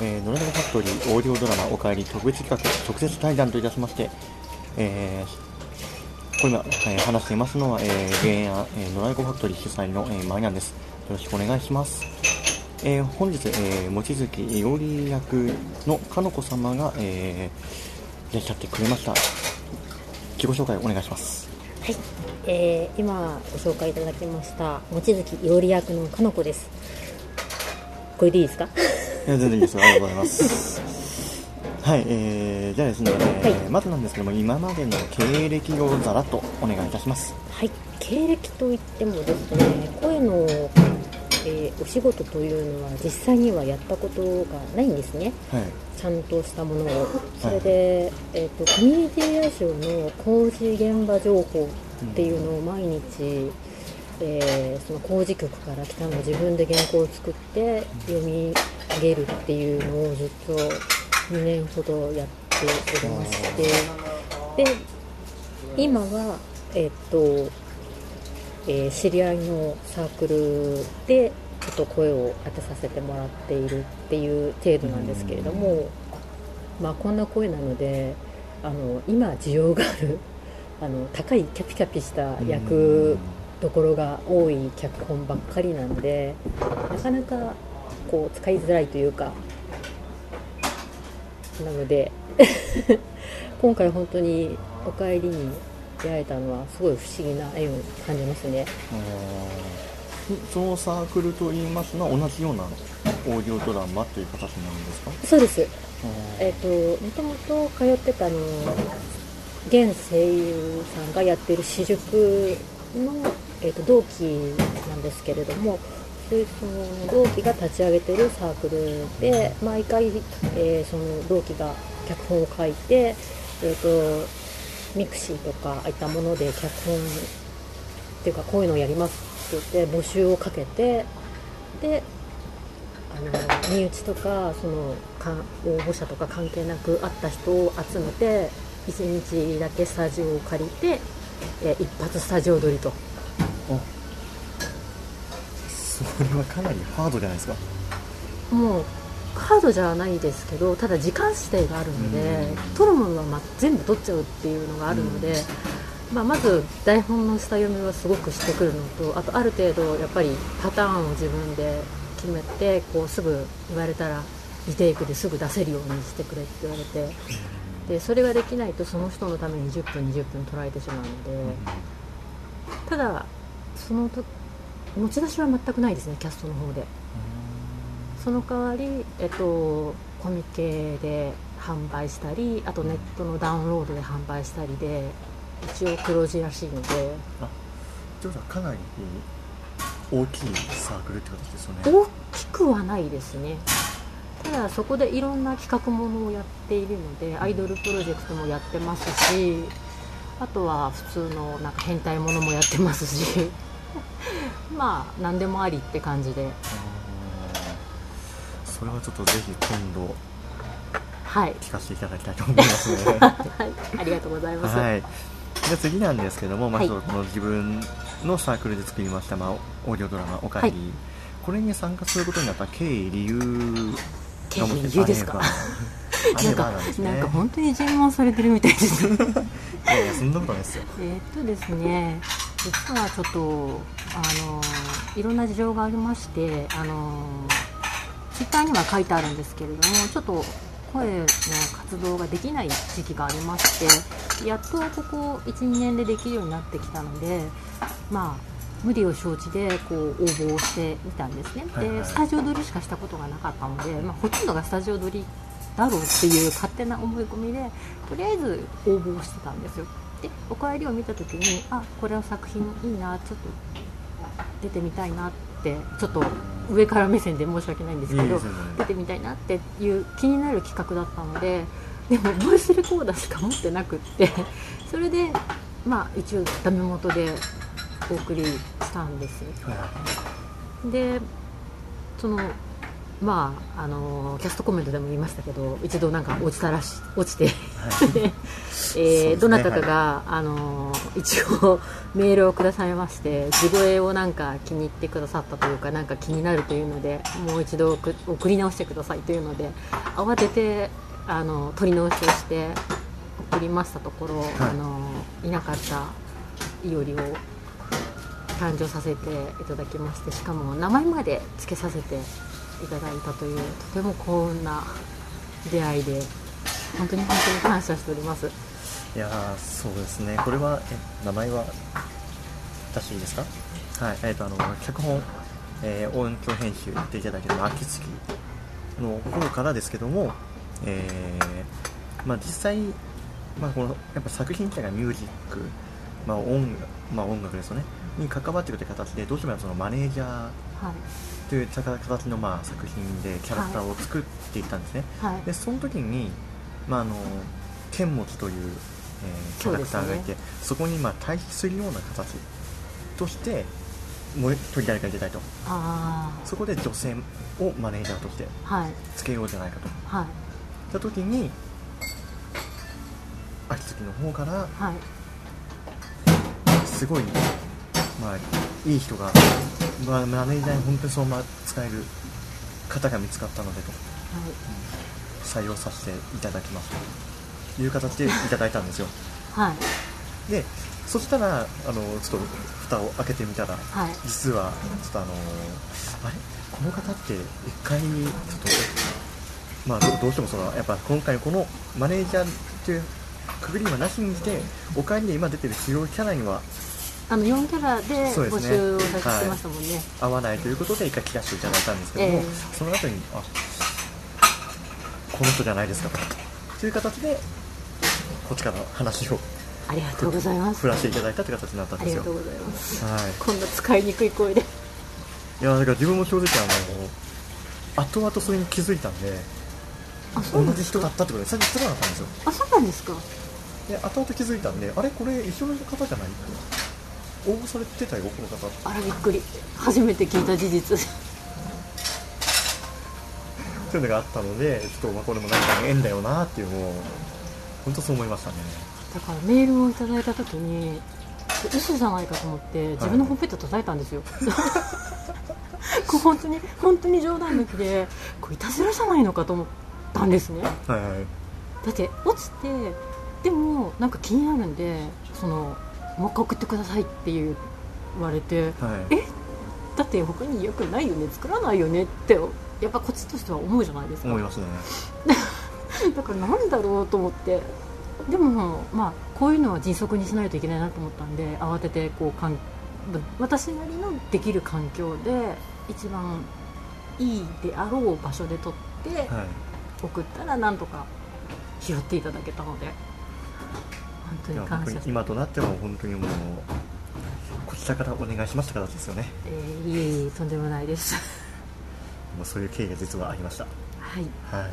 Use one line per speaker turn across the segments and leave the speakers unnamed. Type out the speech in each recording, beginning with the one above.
えー、ノルマファクトリーオーディオドラマおかえり特別企画特設対談といたしまして、えー、今、えー話していますのは、えー、原案、えー、ノライコファクトリー主催の、えー、マイナンです。よろしくお願いします。えー、本日、えー、望月料理役のかのこ様が、えー、いらっしゃってくれました。自己紹介お願いします。
はい、えー、今ご紹介いただきました望月料理役のかのこですこれでいいですか？
全然いいですよ。ありがとうございます。はい、えー、じゃあですね、えー
はい
まずなんですけども、今までの経歴をざらっとお願いいたします。
はい経歴といってもですね声の、えーお仕事というのは実際にはやったことがないんですね
はい。
ちゃんとしたものをそれで、えー、とコミュニティラジオの工事現場情報っていうのを毎日、えーその工事局から来たのを自分で原稿を作って読み上げるっていうのをずっと2年ほどやっておりましてで今はえっ、と、えー知り合いのサークルでちょっと声を当てさせてもらっているっていう程度なんですけれども、まあ、こんな声なのであの今需要がある あの高いキャピキャピした役どころが多い脚本ばっかりなのでなかなかこう使いづらいというか。なので 今回本当にお帰りに出会えたのはすごい不思議な縁を感じますね。
そのサークルといいますのは同じようなオーディオドラマという形になるんですか？
そうです。えっ、ともともと通ってたあの現声優さんがやってる私塾の、えー、と同期なんですけれどもそういうその同期が立ち上げてるサークルで毎回、えーその同期が脚本を書いて、えー、と mixi とかああいったもので脚本っていうかこういうのをやりますって言って募集をかけてであの身内とかそのか応募者とか関係なく会った人を集めて1日だけスタジオを借りて、えー一発スタジオ撮りと。
それはかなりハードじゃないですか。
もうハードじゃないですけどただ時間指定があるので
うん。
撮るものはま全部撮っちゃうっていうのがあるので、まあ、まず台本の下読みはすごくしてくるのとあとある程度やっぱりパターンを自分で決めてこうすぐ言われたらリテイクですぐ出せるようにしてくれって言われてでそれができないとその人のために10分20分取られてしまうのでただそのと持ち出しは全くないですねキャストの方で。その代わり、えっと、コミケで販売したりあとネットのダウンロードで販売したりで一応黒字らしいので。
あ、ということはかなり大きいサークルって形ですよね。
大きくはないですね。ただそこでいろんな企画ものをやっているのでアイドルプロジェクトもやってますしあとは普通のなんか変態ものもやってますしまあ何でもありって感じで。
それはちょっとぜひ今度
はい、
聞かせていただきたいと思いますね。
はい、ありがとうございます、
はい。じゃあ次なんですけども、まあ、
はい。
ちょっとこの自分のサークルで作りました、まあ、オーディオドラマ「おかえり」
はい。
これに参加することになった経緯理由
経緯理由ですか
なんですね
なんか？本当に尋問されてるみたいです
いやいやそんなことないですよ
えーっとですね。実はちょっとあのいろんな事情がありましてあのツイッターには書いてあるんですけれどもちょっと声の活動ができない時期がありましてやっとここ12年でできるようになってきたのでまあ無理を承知でこう応募をしてみたんですね、
はいはい。
でスタジオ撮りしかしたことがなかったので、まあ、ほとんどがスタジオ撮りだろうっていう勝手な思い込みでとりあえず応募をしてたんですよ。でお帰りを見た時にあこれは作品いいなちょっと出てみたいなってちょっと上から目線で申し訳ないんですけど
ね。
出てみたいなっていう気になる企画だったのででもボイスレコーダーしか持ってなくってそれでまあ一応ダメ元でお送りしたんです。
はい。
でそのまああのキャストコメントでも言いましたけど一度なんか落ちたらし落ちて、えーどなたかが、あの一応メールをくださいまして地声をなんか気に入ってくださったというかなんか気になるというのでもう一度送送り直してくださいというので慌ててあの取り直しをして送りましたところ、あのいなかったいおりを誕生させていただきましてしかも名前まで付けさせていただいたというとても幸運な出会いで本当に本当に感謝しております。
いやーそうですね。これはえ名前は出していいですか？はい。えっ、とあの脚本、えー音響編集やっていただいている秋月の方からですけどもえーまあ実際まあこのやっぱ作品自体がミュージックまあ音まあ音楽ですよね。に関わってくるという形でどうしてもそのマネージャー
はい。
という形のまあ作品でキャラクターを作っていったんですね、
はい。
でその時に、まあ、あの剣持という、えーキャラクターがいてそ,、こにまあ対比するような形としてもう取り誰か入れたいと。
あ
そこで女性をマネージャーとしてつけようじゃないかと。
はい。
した時に秋月の方から
はい。
すごい、まあ、いい人が、まあ、マネージャーに本当にそのまま使える方が見つかったのでと。採用させていただきます。という形でいただいたんですよ。
はい。はい
でそしたらあのちょっと蓋を開けてみたら
はい。
実はちょっとあのあれ？この方って一回ちょっとまあどどうしてもそのやっぱ今回このマネージャーというくぐりはなしにしてお帰りで今出てる主要キャラには
あの4キャラで募集をされてましたもんね。
合わないということで一回聞かせていただいたんですけども、
ええ。
その後にあこの人じゃないですかと。という形でこっちから話を
ありがとうございます。
振らせていただいたという形になったんですよ。
ありがとうございます。
はい
こんな使いにくい声で。
い。やだから自分も正直あの後々それに気づいたんで同じ人だったってことで最初知らなかったんですよ。
あそうなんですか？
で後々気づいたんであれ？これ一緒の方じゃない？応募されてたよこの方。
あらびっくり。初めて聞いた事実。
というのがあったのでちょっとまあこれも何かの縁だよなっていうのを本当そう思いましたね。
だからメールをいただいた時に嘘じゃないかと思って自分のほっぺた叩いたんですよ、これ本当に本当に冗談抜きでこれいたずらじゃないのかと思ったんですね。
はいはい。
だって落ちてでもなんか気になるんでそのもう一回送ってくださいって言われて
はい。
え？だって他によくないよね？作らないよね？ってやっぱこっちとしては思うじゃないですか。
思いますね。
だからなんだろうと思って。でもまあこういうのは迅速にしないといけないなと思ったんで慌ててこうかん私なりのできる環境で一番いいであろう場所で撮って
はい。
送ったらなんとか拾っていただけたので。本当
いや
に感謝。
今となっても本当にもうこちらからお願いしました形ですよね。
えーいえいえとんでもないです。
もうそういう経緯が実はありました。
はい。
はい。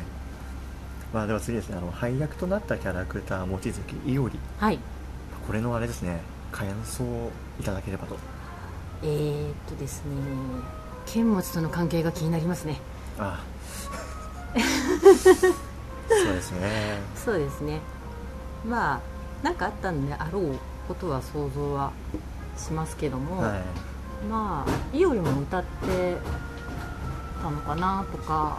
まあでは次ですね。あの配役となったキャラクター望月伊織。
はい。
これのあれですね。感想をいただければと。
えー、っとですね。剣持との関係が気になりますね。
ああ。そうですね。
そうですね。まあ何かあったんであろうことは想像はしますけども、
はい。
まあいよりも歌ってたのかなとか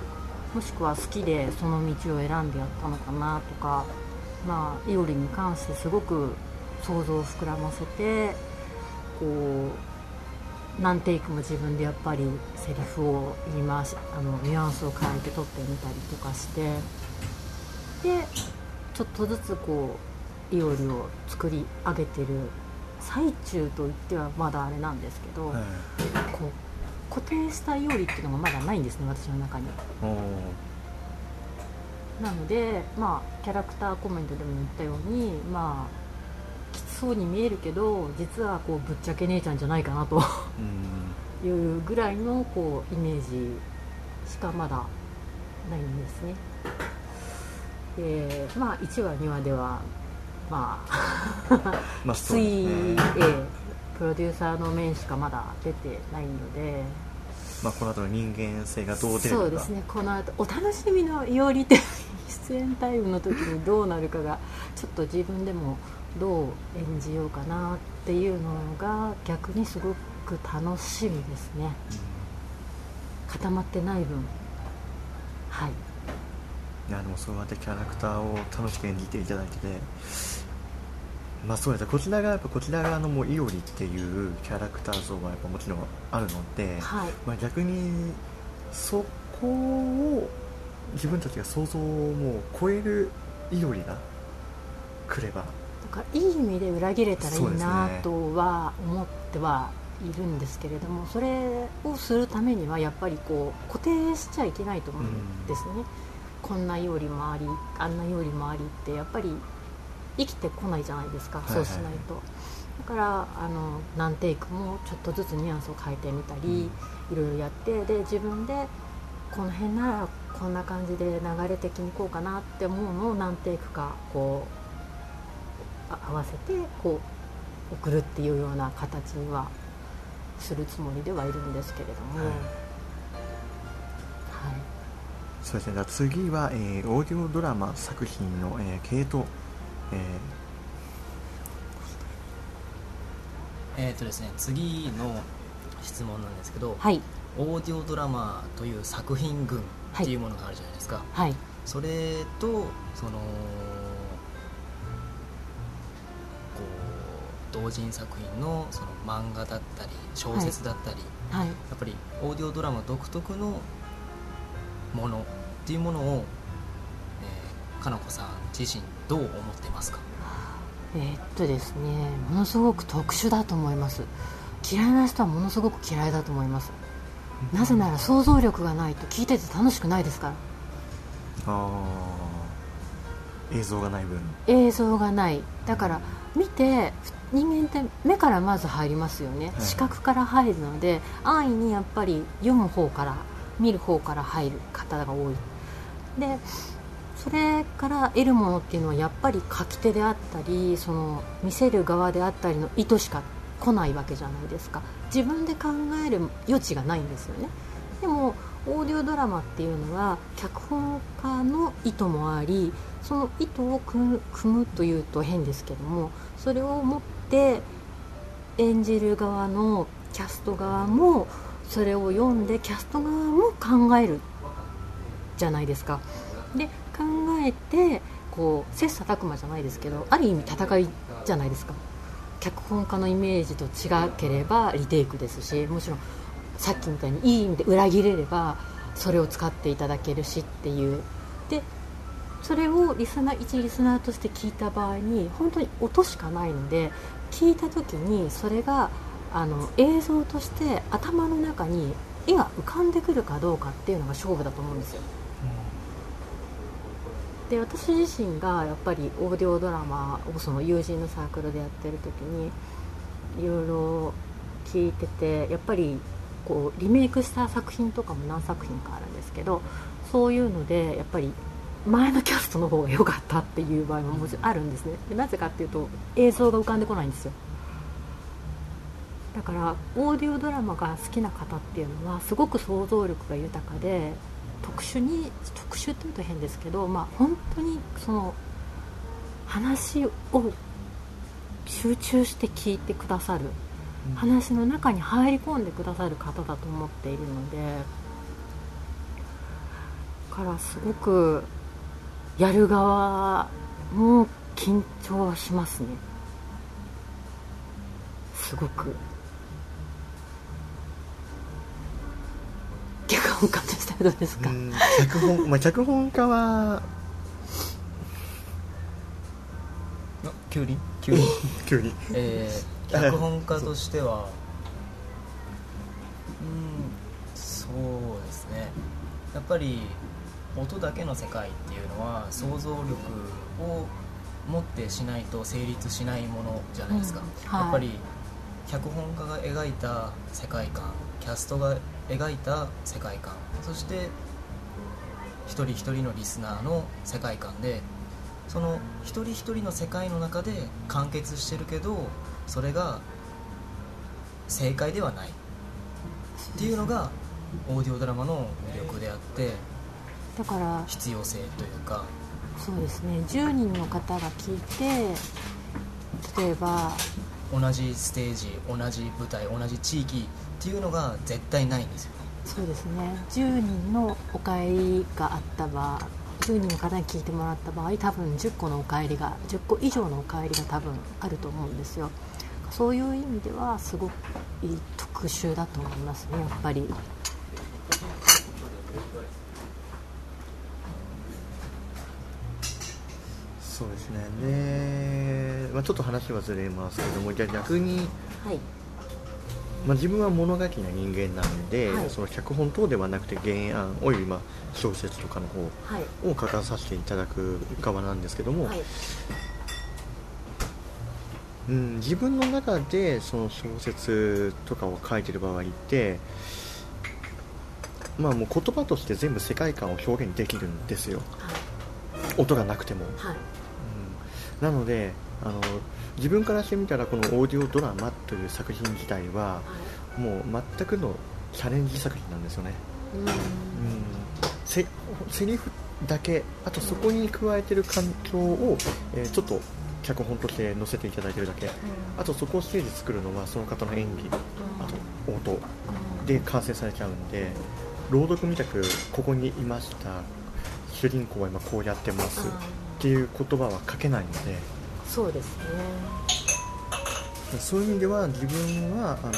もしくは好きでその道を選んでやったのかなとかまあいおりに関してすごく想像を膨らませてこう何テイクも自分でやっぱりセリフを言い回しあのニュアンスを変えて撮ってみたりとかしてでちょっとずつこういおりを作り上げてる最中といってはまだあれなんですけど、
はい。
こう固定したいおりっていうのがまだないんですね私の中に。なのでまあキャラクターコメントでも言ったようにまあきつそうに見えるけど実はこうぶっちゃけ姉ちゃんじゃないかなと。
うん。
いうぐらいのこうイメージしかまだないんですね。でまあ1話2話ではまあ
まあ
きつい、
ね。
ええプロデューサーの面しかまだ出てないので。
まあ、この後の人間性がどう出る
そうですね。この後お楽しみのいおりって 出演タイムの時にどうなるかがちょっと自分でもどう演じようかなっていうのが逆にすごく楽しみですね。固まってない分。はい
いやでもそうやってキャラクターを楽しく演じていただいててまあそうですねこちらがやっぱこちら側のもういおりっていうキャラクター像がやっぱもちろんあるので、
はい。
まあ、逆にそこを自分たちが想像をもう超えるいおりが来れば
だからいい意味で裏切れたらいいな
ね
とは思ってはいるんですけれどもそれをするためにはやっぱりこう固定しちゃいけないと思うんですね、こんなよりもありあんなよりもありってやっぱり生きてこないじゃないですか、
はいはい
そうしないと。だからあの何テイクもちょっとずつニュアンスを変えてみたり、いろいろやってで自分でこの辺ならこんな感じで流れ的にこうかなって思うのを何テイクかこうあ合わせてこう送るっていうような形にはするつもりではいるんですけれども、
はい
はい
そうですね。じゃあ次は、えーオーディオドラマ作品の、えー系統、え
えーとですね、次の質問なんですけど、
はい。
オーディオドラマという作品群っていうものがあるじゃないですか、
はい。
それとそのこう同人作品のその漫画だったり小説だったり、
はい。
やっぱりオーディオドラマ独特のものっていうものを、えー、かなこさん自身どう思ってますか？
えーっとですねものすごく特殊だと思います。嫌いな人はものすごく嫌いだと思います。なぜなら想像力がないと聞いてて楽しくないですから。
ー、あー映像がない分。
映像がない。だから見て人間って目からまず入りますよね、
はい。
視覚から入るので安易にやっぱり読む方から見る方から入る方が多い。でそれから得るものっていうのはやっぱり書き手であったりその見せる側であったりの意図しか来ないわけじゃないですか。自分で考える余地がないんですよね。でもオーディオドラマっていうのは脚本家の意図もありその意図を組む組むというと変ですけどもそれを持って演じる側のキャスト側もそれを読んでキャスト側も考えるじゃないですか。で考えてこう切磋琢磨じゃないですけどある意味戦いじゃないですか。脚本家のイメージと違ければリテイクですしもちろんさっきみたいにいい意味で裏切れればそれを使っていただけるしっていう。でそれをリスナー一リスナーとして聞いた場合に本当に音しかないので聞いた時にそれがあの映像として頭の中に絵が浮かんでくるかどうかっていうのが勝負だと思うんですよ。で私自身がやっぱりオーディオドラマをその友人のサークルでやってる時にいろいろ聞いててやっぱりこうリメイクした作品とかも何作品かあるんですけどそういうのでやっぱり前のキャストの方が良かったっていう場合ももちろんあるんですね。でなぜかっていうと映像が浮かんでこないんですよだからオーディオドラマが好きな方っていうのはすごく想像力が豊かで特殊に特殊っていうと変ですけど、まあ、本当にその話を集中して聞いてくださる話の中に入り込んでくださる方だと思っているのでだからすごくやる側も緊張しますね。すごく本家としてはどうですか、
うん脚本、まあ、脚本家は
あ急に？急に？
急に。
えー脚本家としてはうんそうですね。やっぱり音だけの世界っていうのは想像力を持ってしないと成立しないものじゃないですか、
うんはい。
やっぱり脚本家が描いた世界観キャストが描いた世界観。そして一人一人のリスナーの世界観でその一人一人の世界の中で完結してるけどそれが正解ではない。っていうのがオーディオドラマの魅力であって
だから
必要性というか。
そうですね。10人の方が聞いて例えば
同じステージ同じ舞台同じ地域っていうのが絶対ないんですよ。ね
そうですね。10人のお帰りがあった場合10人の方に聞いてもらった場合多分10個のお帰りが10個以上のお帰りが多分あると思うんですよ。そういう意味ではすごくいい特集だと思いますねやっぱり。
そうですね。で、まあ、ちょっと話はずれますけどもじゃあ逆に、
はい。
まあ、自分は物書きな人間なので、
はい。
その脚本等ではなくて原案およびまあ小説とかの方
はい。
を書かさせていただく側なんですけども、
はい。
うん、自分の中でその小説とかを書いてる場合ってまあもう言葉として全部世界観を表現できるんですよ。音がなくても、
はい。
うん、なのであの自分からしてみたらこのオーディオドラマという作品自体はもう全くのチャレンジ作品なんですよね、
うん。
うん、せセリフだけあとそこに加えてる環境を、えーちょっと脚本として載せていただいてるだけ。あとそこをステージ作るのはその方の演技。あと音。で完成されちゃうんで朗読みたくここにいました。主人公は今こうやってます。っていう言葉は書けないので
そうですね。
そういう意味では自分はあの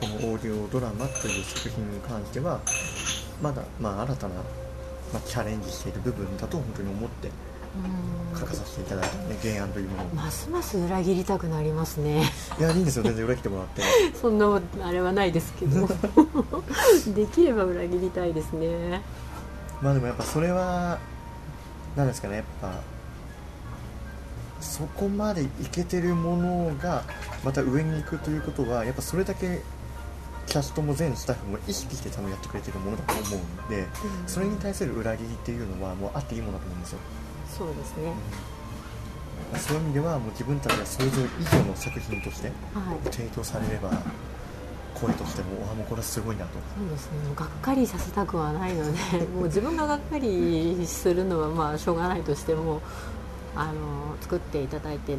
このオーディオドラマという作品に関してはまだ、まあ、新たな、まあ、チャレンジしている部分だと本当に思って
うん。
書かさせていただいたね原案というものを。
ますます裏切りたくなりますね
いやいいんですよ。全然裏切ってもらって。
そんなあれはないですけど。できれば裏切りたいですね。
まあでもやっぱそれはなんですかねやっぱそこまでいけてるものがまた上に行くということはやっぱそれだけキャストも全スタッフも意識して多分やってくれてるものだと思うんで、それに対する裏切りっていうのはもうあっていいものだと思うんですよ、
そうですね
うんそういう意味ではもう自分たちが想像以上の作品として
はい。
提供されれば声としてもあもうこれはすごいなと。
そうですね。がっかりさせたくはないので もう自分ががっかりするのはまあしょうがないとしてもあの作っていただいてる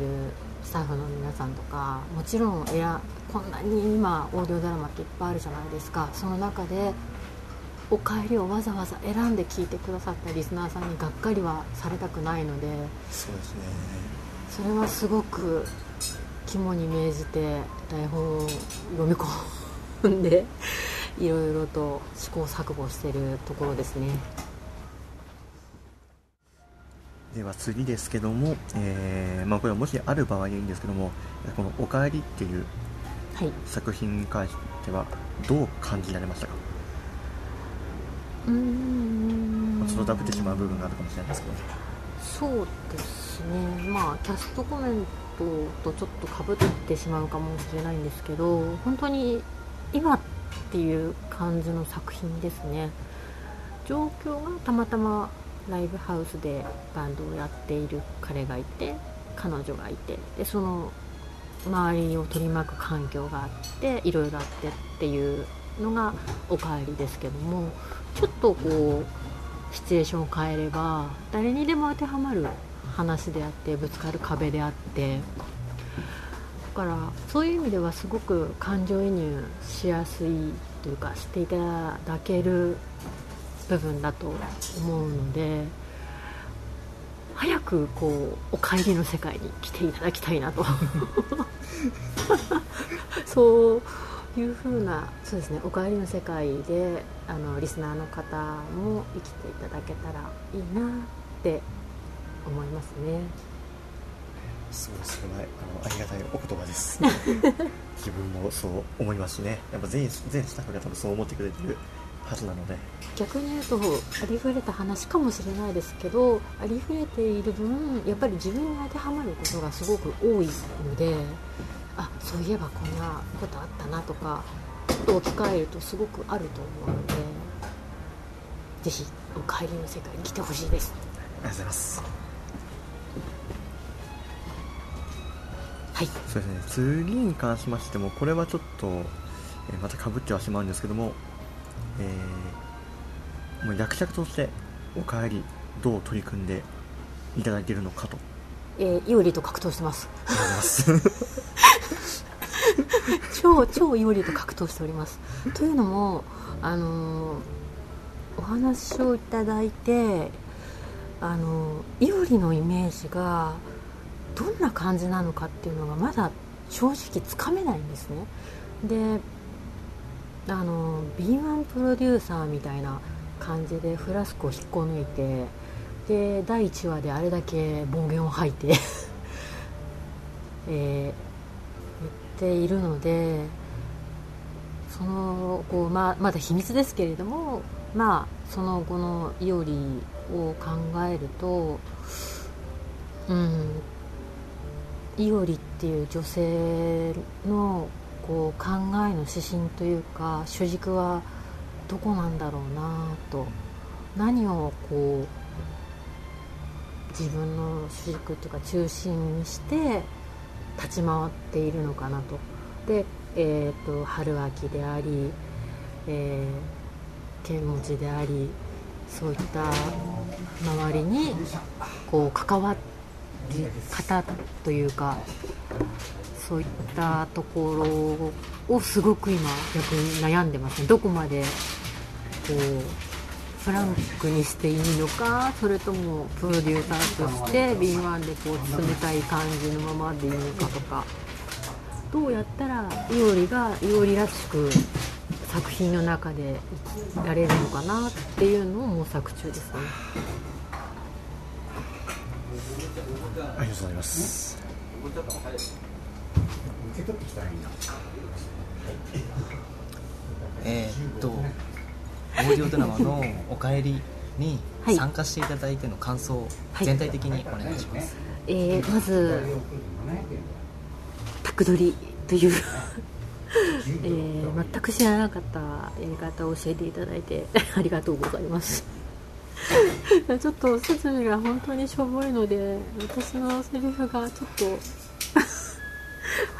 スタッフの皆さんとかもちろんいやこんなに今オーディオドラマっていっぱいあるじゃないですか。その中でお帰りをわざわざ選んで聞いてくださったリスナーさんにがっかりはされたくないので
そうですね
それはすごく肝に銘じて台本を読み込んでいろいろと試行錯誤してるところですね。
では次ですけども、えーまあ、これはもしある場合でいいんですけどもこの「おかえり」っていう
はい。
作品に関してはどう感じられましたか、
うーん。
まあ、ちょっとダブってしまう部分があるかもしれないですけど
そうですね。まあキャストコメントとちょっとかぶってしまうかもしれないんですけど本当に今っていう感じの作品ですね。状況がたまたまライブハウスでバンドをやっている彼がいて彼女がいてでその周りを取り巻く環境があっていろいろあってっていうのがおかえりですけどもちょっとこうシチュエーションを変えれば誰にでも当てはまる話であってぶつかる壁であってだからそういう意味ではすごく感情移入しやすいというか知っていただける部分だと思うので早くこうお帰りの世界に来ていただきたいなと。そういうふうなそうですねお帰りの世界であのリスナーの方も生きていただけたらいいなって思いますね。
すごいそれはあのありがたいお言葉です。自分もそう思いますしね。やっぱ全員全スタッフが多分そう思ってくれてるはずなので。
逆に言うとありふれた話かもしれないですけどありふれている分やっぱり自分に当てはまることがすごく多いのであそういえばこんなことあったなとかちょっと置き換えるとすごくあると思うのでぜひお帰りの世界に来てほしいです。
ありがとうございます。
はい。
そうですね。次に関しましてもこれはちょっと、えーまたかぶってはしまうんですけども、えー、もう役者としておかえりどう取り組んでいただいているのかと。
えー、イオリと格闘してます。
思います。
超超イオリと格闘しております。というのもあのーお話をいただいてあのーイオリのイメージがどんな感じなのかっていうのがまだ正直つかめないんですね。であの敏腕プロデューサーみたいな感じでフラスコを引っこ抜いてで第1話であれだけ暴言を吐いて、えー言っているのでそのこう、まあ、まだ秘密ですけれども、まあ、その後のイオリを考えると、うん、イオリっていう女性のこう考えの指針というか主軸はどこなんだろうなと。何をこう自分の主軸というか中心にして立ち回っているのかなと。で、えー、と春秋であり、えー、剣持ちでありそういった周りにこう関わり方というかそういったところをすごく今逆に悩んでますね。どこまでこうフランクにしていいのかそれともプロデューサーとして敏腕でこう冷たい感じのままでいいのかとか。どうやったらイオリがイオリらしく作品の中で生きられるのかなっていうのを模索中ですね。
ありがとうございます
えーっとオーディオドラマの「おかえり」に
はい
参加していただいての感想を
はい。
全体的にお願いします、
えーまずタクドリという、えー全く知らなかったやり方を教えていただいて ありがとうございます。ちょっと説明が本当にしょぼいので私のセリフがちょっと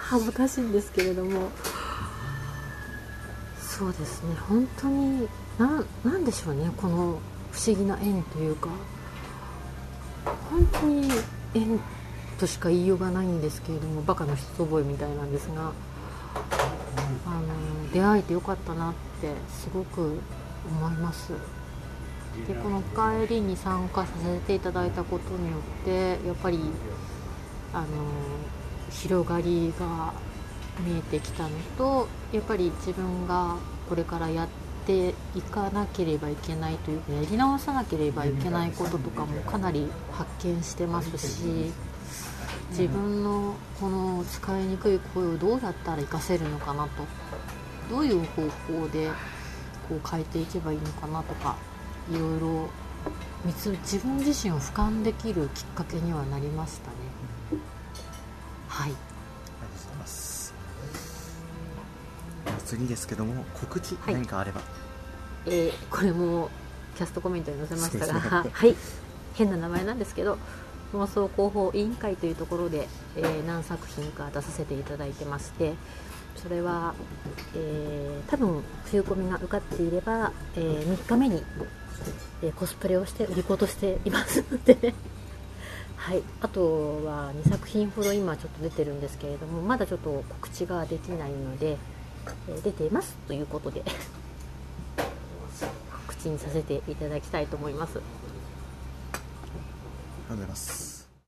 恥ずかしいんですけれども。そうですね。本当にななんでしょうね。この不思議な縁というか。本当に縁としか言いようがないんですけれども。バカの一覚えみたいなんですが。あの出会えてよかったなってすごく思います。でこの「帰り」に参加させていただいたことによってやっぱりあの広がりが見えてきたのとやっぱり自分がこれからやっていかなければいけないというかやり直さなければいけないこととかもかなり発見してますし自分のこの使いにくい声をどうやったら活かせるのかなと。どういう方法でこう変えていけばいいのかなとかいろいろ自分自身を俯瞰できるきっかけにはなりましたねはい。
ありがとうございます。次ですけども告知
はい。
何かあれば、
えーこれもキャストコメントに載せましたが、はい。変な名前なんですけど妄想広報委員会というところで、えー何作品か出させていただいてましてそれは、えー多分冬コミが受かっていれば、え3日目に、えーコスプレをして売り子としていますのではい、あとは2作品ほど今ちょっと出てるんですけれどもまだちょっと告知ができないので、えー出ていますということで 口にさせていただきたいと思います。
ありがとうございます